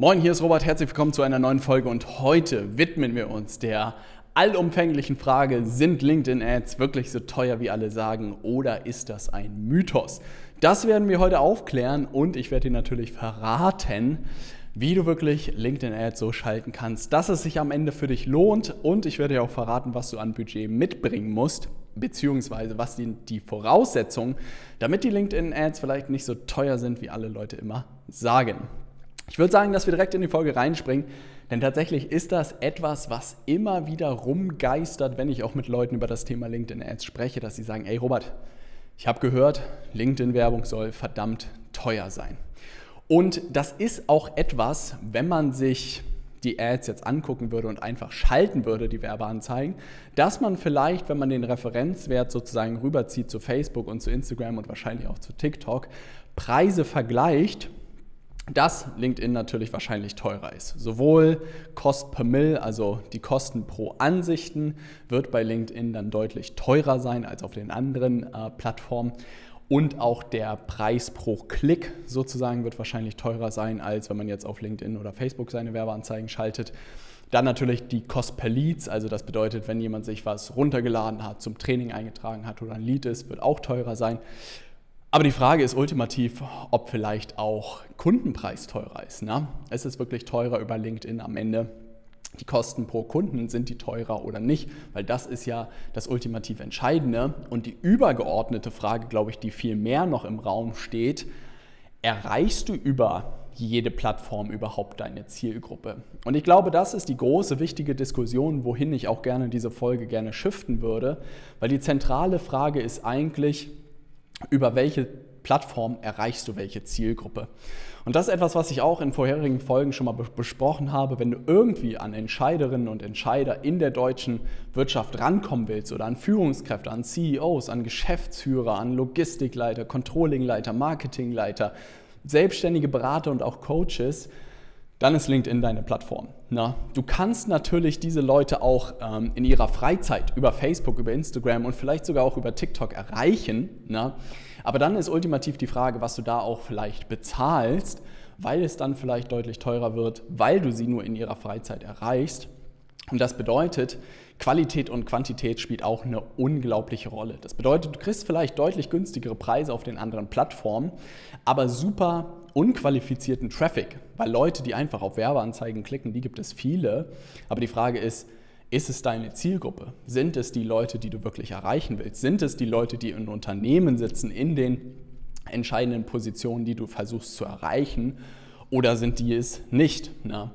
Moin, hier ist Robert, herzlich willkommen zu einer neuen Folge und heute widmen wir uns der allumfänglichen Frage, sind LinkedIn-Ads wirklich so teuer, wie alle sagen, oder ist das ein Mythos? Das werden wir heute aufklären und ich werde dir natürlich verraten, wie du wirklich LinkedIn-Ads so schalten kannst, dass es sich am Ende für dich lohnt und ich werde dir auch verraten, was du an Budget mitbringen musst, beziehungsweise was sind die Voraussetzungen, damit die LinkedIn-Ads vielleicht nicht so teuer sind, wie alle Leute immer sagen. Ich würde sagen, dass wir direkt in die Folge reinspringen, denn tatsächlich ist das etwas, was immer wieder rumgeistert, wenn ich auch mit Leuten über das Thema LinkedIn Ads spreche, dass sie sagen, ey Robert, ich habe gehört, LinkedIn-Werbung soll verdammt teuer sein. Und das ist auch etwas, wenn man sich die Ads jetzt angucken würde und einfach schalten würde, die Werbeanzeigen, dass man vielleicht, wenn man den Referenzwert sozusagen rüberzieht zu Facebook und zu Instagram und wahrscheinlich auch zu TikTok, Preise vergleicht dass LinkedIn natürlich wahrscheinlich teurer ist. Sowohl Cost per Mill, also die Kosten pro Ansichten, wird bei LinkedIn dann deutlich teurer sein als auf den anderen äh, Plattformen. Und auch der Preis pro Klick sozusagen wird wahrscheinlich teurer sein, als wenn man jetzt auf LinkedIn oder Facebook seine Werbeanzeigen schaltet. Dann natürlich die Cost per Leads, also das bedeutet, wenn jemand sich was runtergeladen hat, zum Training eingetragen hat oder ein Lead ist, wird auch teurer sein. Aber die Frage ist ultimativ, ob vielleicht auch Kundenpreis teurer ist. Ne? Ist es wirklich teurer über LinkedIn am Ende? Die Kosten pro Kunden, sind die teurer oder nicht? Weil das ist ja das ultimativ Entscheidende. Und die übergeordnete Frage, glaube ich, die viel mehr noch im Raum steht, erreichst du über jede Plattform überhaupt deine Zielgruppe? Und ich glaube, das ist die große, wichtige Diskussion, wohin ich auch gerne diese Folge gerne shiften würde, weil die zentrale Frage ist eigentlich, über welche Plattform erreichst du welche Zielgruppe. Und das ist etwas, was ich auch in vorherigen Folgen schon mal besprochen habe. Wenn du irgendwie an Entscheiderinnen und Entscheider in der deutschen Wirtschaft rankommen willst oder an Führungskräfte, an CEOs, an Geschäftsführer, an Logistikleiter, Controllingleiter, Marketingleiter, selbstständige Berater und auch Coaches, dann ist LinkedIn deine Plattform. Na, du kannst natürlich diese Leute auch ähm, in ihrer Freizeit über Facebook, über Instagram und vielleicht sogar auch über TikTok erreichen. Na? Aber dann ist ultimativ die Frage, was du da auch vielleicht bezahlst, weil es dann vielleicht deutlich teurer wird, weil du sie nur in ihrer Freizeit erreichst. Und das bedeutet, Qualität und Quantität spielt auch eine unglaubliche Rolle. Das bedeutet, du kriegst vielleicht deutlich günstigere Preise auf den anderen Plattformen, aber super unqualifizierten Traffic, weil Leute, die einfach auf Werbeanzeigen klicken, die gibt es viele. Aber die Frage ist, ist es deine Zielgruppe? Sind es die Leute, die du wirklich erreichen willst? Sind es die Leute, die in Unternehmen sitzen, in den entscheidenden Positionen, die du versuchst zu erreichen? Oder sind die es nicht? Na?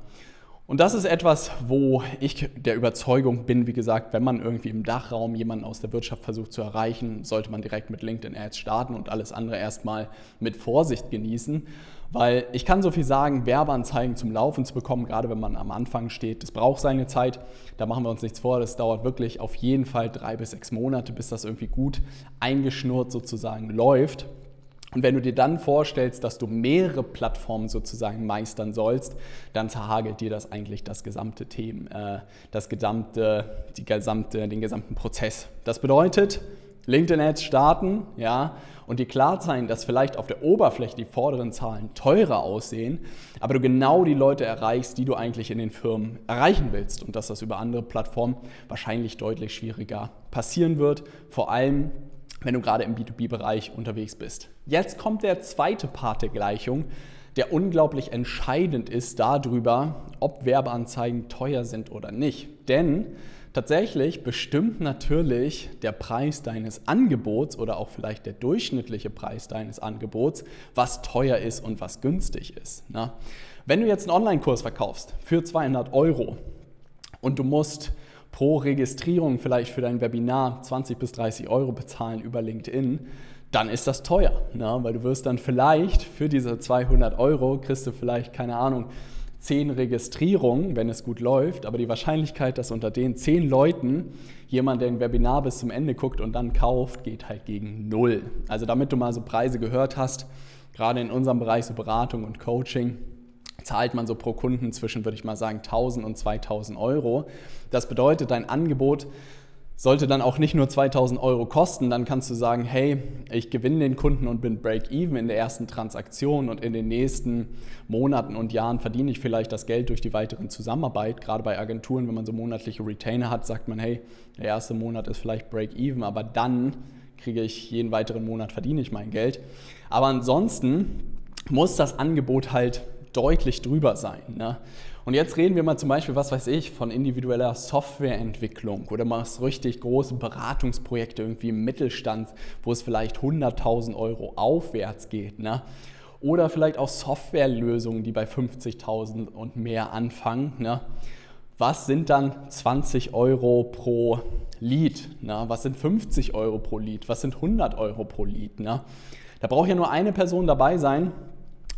Und das ist etwas, wo ich der Überzeugung bin, wie gesagt, wenn man irgendwie im Dachraum jemanden aus der Wirtschaft versucht zu erreichen, sollte man direkt mit LinkedIn Ads starten und alles andere erstmal mit Vorsicht genießen. Weil ich kann so viel sagen, Werbeanzeigen zum Laufen zu bekommen, gerade wenn man am Anfang steht, das braucht seine Zeit. Da machen wir uns nichts vor. Das dauert wirklich auf jeden Fall drei bis sechs Monate, bis das irgendwie gut eingeschnurrt sozusagen läuft. Und wenn du dir dann vorstellst, dass du mehrere Plattformen sozusagen meistern sollst, dann zerhagelt dir das eigentlich das gesamte Thema, äh, das gesamte, die gesamte, den gesamten Prozess. Das bedeutet, LinkedIn-Ads starten, ja, und dir klar sein, dass vielleicht auf der Oberfläche die vorderen Zahlen teurer aussehen, aber du genau die Leute erreichst, die du eigentlich in den Firmen erreichen willst und dass das über andere Plattformen wahrscheinlich deutlich schwieriger passieren wird, vor allem wenn du gerade im B2B-Bereich unterwegs bist. Jetzt kommt der zweite Part der Gleichung, der unglaublich entscheidend ist darüber, ob Werbeanzeigen teuer sind oder nicht. Denn tatsächlich bestimmt natürlich der Preis deines Angebots oder auch vielleicht der durchschnittliche Preis deines Angebots, was teuer ist und was günstig ist. Ne? Wenn du jetzt einen Online-Kurs verkaufst für 200 Euro und du musst pro Registrierung vielleicht für dein Webinar 20 bis 30 Euro bezahlen über LinkedIn, dann ist das teuer, ne? weil du wirst dann vielleicht für diese 200 Euro, kriegst du vielleicht, keine Ahnung, 10 Registrierungen, wenn es gut läuft, aber die Wahrscheinlichkeit, dass unter den 10 Leuten jemand, der ein Webinar bis zum Ende guckt und dann kauft, geht halt gegen null. Also damit du mal so Preise gehört hast, gerade in unserem Bereich so Beratung und Coaching, zahlt man so pro Kunden zwischen, würde ich mal sagen, 1000 und 2000 Euro. Das bedeutet, dein Angebot sollte dann auch nicht nur 2000 Euro kosten, dann kannst du sagen, hey, ich gewinne den Kunden und bin break-even in der ersten Transaktion und in den nächsten Monaten und Jahren verdiene ich vielleicht das Geld durch die weiteren Zusammenarbeit. Gerade bei Agenturen, wenn man so monatliche Retainer hat, sagt man, hey, der erste Monat ist vielleicht break-even, aber dann kriege ich jeden weiteren Monat verdiene ich mein Geld. Aber ansonsten muss das Angebot halt deutlich drüber sein. Ne? Und jetzt reden wir mal zum Beispiel, was weiß ich, von individueller Softwareentwicklung oder machst richtig große Beratungsprojekte irgendwie im Mittelstand, wo es vielleicht 100.000 Euro aufwärts geht. Ne? Oder vielleicht auch Softwarelösungen, die bei 50.000 und mehr anfangen. Ne? Was sind dann 20 Euro pro Lied? Ne? Was sind 50 Euro pro Lied? Was sind 100 Euro pro Lied? Ne? Da braucht ja nur eine Person dabei sein,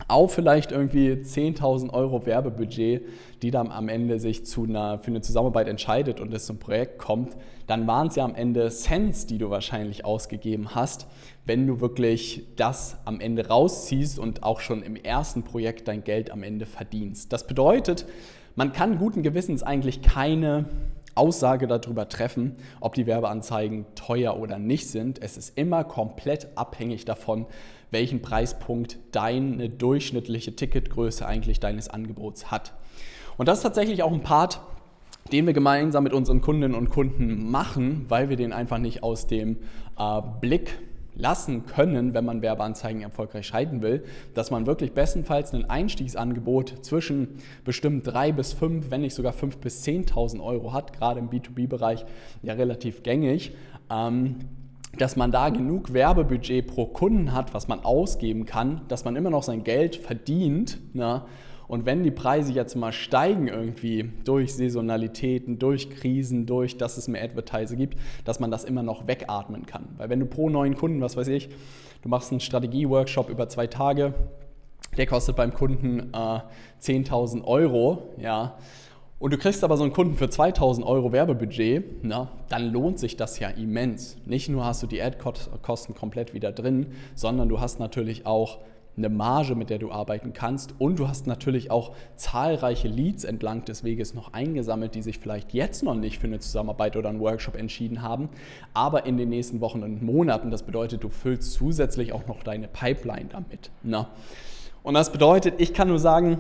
auch vielleicht irgendwie 10.000 Euro Werbebudget, die dann am Ende sich zu einer, für eine Zusammenarbeit entscheidet und es zum Projekt kommt, dann waren es ja am Ende Cents, die du wahrscheinlich ausgegeben hast, wenn du wirklich das am Ende rausziehst und auch schon im ersten Projekt dein Geld am Ende verdienst. Das bedeutet, man kann guten Gewissens eigentlich keine Aussage darüber treffen, ob die Werbeanzeigen teuer oder nicht sind. Es ist immer komplett abhängig davon, welchen Preispunkt deine durchschnittliche Ticketgröße eigentlich deines Angebots hat. Und das ist tatsächlich auch ein Part, den wir gemeinsam mit unseren Kundinnen und Kunden machen, weil wir den einfach nicht aus dem äh, Blick lassen können, wenn man Werbeanzeigen erfolgreich schalten will, dass man wirklich bestenfalls ein Einstiegsangebot zwischen bestimmt drei bis fünf, wenn nicht sogar fünf bis 10.000 Euro hat, gerade im B2B-Bereich ja relativ gängig. Ähm, dass man da genug Werbebudget pro Kunden hat, was man ausgeben kann, dass man immer noch sein Geld verdient. Ne? Und wenn die Preise jetzt mal steigen irgendwie durch Saisonalitäten, durch Krisen, durch, dass es mehr Advertiser gibt, dass man das immer noch wegatmen kann. Weil wenn du pro neuen Kunden, was weiß ich, du machst einen Strategie-Workshop über zwei Tage, der kostet beim Kunden äh, 10.000 Euro, ja, und du kriegst aber so einen Kunden für 2000 Euro Werbebudget, na, dann lohnt sich das ja immens. Nicht nur hast du die Ad-Kosten komplett wieder drin, sondern du hast natürlich auch eine Marge, mit der du arbeiten kannst. Und du hast natürlich auch zahlreiche Leads entlang des Weges noch eingesammelt, die sich vielleicht jetzt noch nicht für eine Zusammenarbeit oder einen Workshop entschieden haben, aber in den nächsten Wochen und Monaten. Das bedeutet, du füllst zusätzlich auch noch deine Pipeline damit. Na? Und das bedeutet, ich kann nur sagen,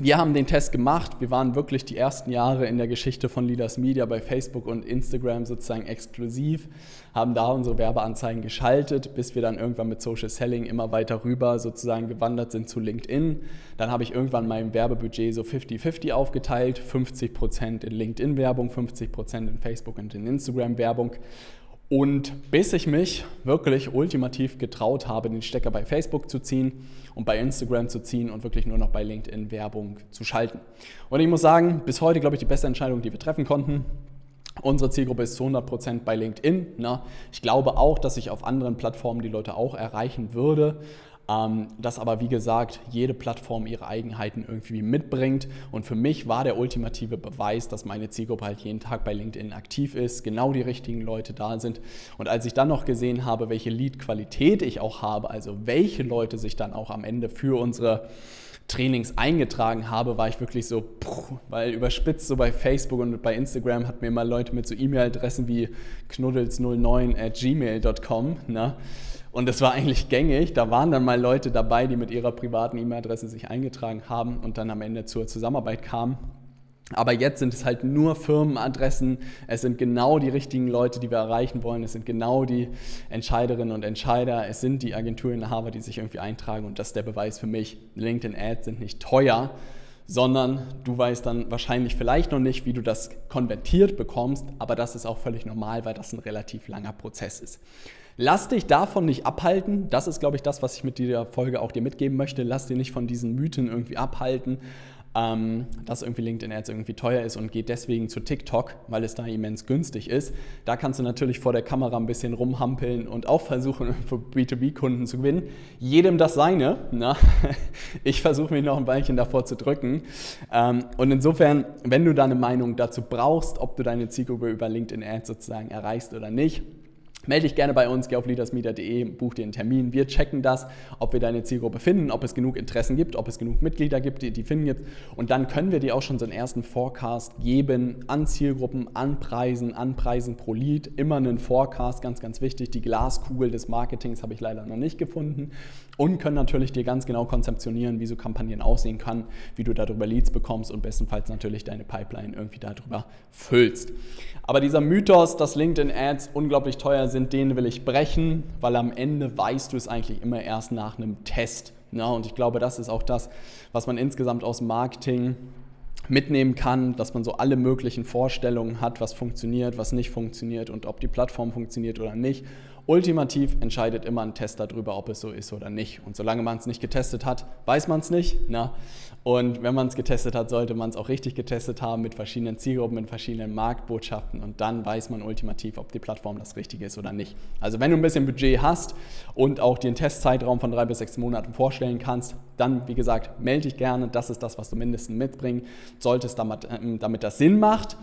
wir haben den Test gemacht. Wir waren wirklich die ersten Jahre in der Geschichte von Leaders Media bei Facebook und Instagram sozusagen exklusiv, haben da unsere Werbeanzeigen geschaltet, bis wir dann irgendwann mit Social Selling immer weiter rüber sozusagen gewandert sind zu LinkedIn. Dann habe ich irgendwann mein Werbebudget so 50-50 aufgeteilt, 50% in LinkedIn-Werbung, 50% in Facebook und in Instagram-Werbung. Und bis ich mich wirklich ultimativ getraut habe, den Stecker bei Facebook zu ziehen und bei Instagram zu ziehen und wirklich nur noch bei LinkedIn Werbung zu schalten. Und ich muss sagen, bis heute glaube ich die beste Entscheidung, die wir treffen konnten. Unsere Zielgruppe ist zu 100% bei LinkedIn. Ne? Ich glaube auch, dass ich auf anderen Plattformen die Leute auch erreichen würde. Ähm, dass aber, wie gesagt, jede Plattform ihre Eigenheiten irgendwie mitbringt. Und für mich war der ultimative Beweis, dass meine Zielgruppe halt jeden Tag bei LinkedIn aktiv ist, genau die richtigen Leute da sind. Und als ich dann noch gesehen habe, welche Lead-Qualität ich auch habe, also welche Leute sich dann auch am Ende für unsere Trainings eingetragen habe, war ich wirklich so, puh, weil überspitzt so bei Facebook und bei Instagram hat mir mal Leute mit so E-Mail-Adressen wie knuddels09 at gmail.com, ne? Und das war eigentlich gängig. Da waren dann mal Leute dabei, die mit ihrer privaten E-Mail-Adresse sich eingetragen haben und dann am Ende zur Zusammenarbeit kamen. Aber jetzt sind es halt nur Firmenadressen. Es sind genau die richtigen Leute, die wir erreichen wollen. Es sind genau die Entscheiderinnen und Entscheider. Es sind die Agenturinhaber, die sich irgendwie eintragen. Und das ist der Beweis für mich. LinkedIn Ads sind nicht teuer, sondern du weißt dann wahrscheinlich vielleicht noch nicht, wie du das konvertiert bekommst. Aber das ist auch völlig normal, weil das ein relativ langer Prozess ist. Lass dich davon nicht abhalten. Das ist, glaube ich, das, was ich mit dieser Folge auch dir mitgeben möchte. Lass dich nicht von diesen Mythen irgendwie abhalten, ähm, dass irgendwie LinkedIn Ads irgendwie teuer ist und geh deswegen zu TikTok, weil es da immens günstig ist. Da kannst du natürlich vor der Kamera ein bisschen rumhampeln und auch versuchen, für B2B-Kunden zu gewinnen. Jedem das seine. Na? Ich versuche mich noch ein Weilchen davor zu drücken. Ähm, und insofern, wenn du da eine Meinung dazu brauchst, ob du deine Zielgruppe über LinkedIn Ads sozusagen erreichst oder nicht, Melde dich gerne bei uns, geh auf leadersmeter.de, buch dir einen Termin. Wir checken das, ob wir deine Zielgruppe finden, ob es genug Interessen gibt, ob es genug Mitglieder gibt, die die finden gibt. Und dann können wir dir auch schon so einen ersten Forecast geben an Zielgruppen, an Preisen, an Preisen pro Lead. Immer einen Forecast, ganz, ganz wichtig. Die Glaskugel des Marketings habe ich leider noch nicht gefunden. Und können natürlich dir ganz genau konzeptionieren, wie so Kampagnen aussehen kann, wie du darüber Leads bekommst und bestenfalls natürlich deine Pipeline irgendwie darüber füllst. Aber dieser Mythos, dass LinkedIn Ads unglaublich teuer sind, den will ich brechen, weil am Ende weißt du es eigentlich immer erst nach einem Test. Ja, und ich glaube, das ist auch das, was man insgesamt aus Marketing mitnehmen kann, dass man so alle möglichen Vorstellungen hat, was funktioniert, was nicht funktioniert und ob die Plattform funktioniert oder nicht. Ultimativ entscheidet immer ein Test darüber, ob es so ist oder nicht. Und solange man es nicht getestet hat, weiß man es nicht. Na? Und wenn man es getestet hat, sollte man es auch richtig getestet haben mit verschiedenen Zielgruppen, mit verschiedenen Marktbotschaften. Und dann weiß man ultimativ, ob die Plattform das Richtige ist oder nicht. Also wenn du ein bisschen Budget hast und auch einen Testzeitraum von drei bis sechs Monaten vorstellen kannst, dann, wie gesagt, melde dich gerne. Das ist das, was du mindestens mitbringen solltest, damit, äh, damit das Sinn macht.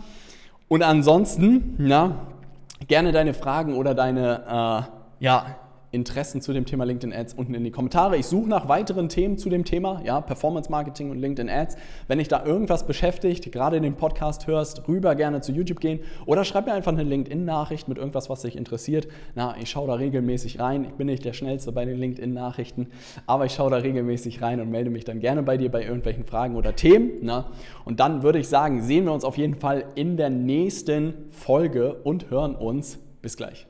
Und ansonsten, na, gerne deine Fragen oder deine äh, ja, Interessen zu dem Thema LinkedIn Ads unten in die Kommentare. Ich suche nach weiteren Themen zu dem Thema, ja, Performance Marketing und LinkedIn Ads. Wenn dich da irgendwas beschäftigt, gerade den Podcast hörst, rüber gerne zu YouTube gehen oder schreib mir einfach eine LinkedIn-Nachricht mit irgendwas, was dich interessiert. Na, ich schaue da regelmäßig rein. Ich bin nicht der Schnellste bei den LinkedIn-Nachrichten, aber ich schaue da regelmäßig rein und melde mich dann gerne bei dir bei irgendwelchen Fragen oder Themen. Na? Und dann würde ich sagen, sehen wir uns auf jeden Fall in der nächsten Folge und hören uns. Bis gleich.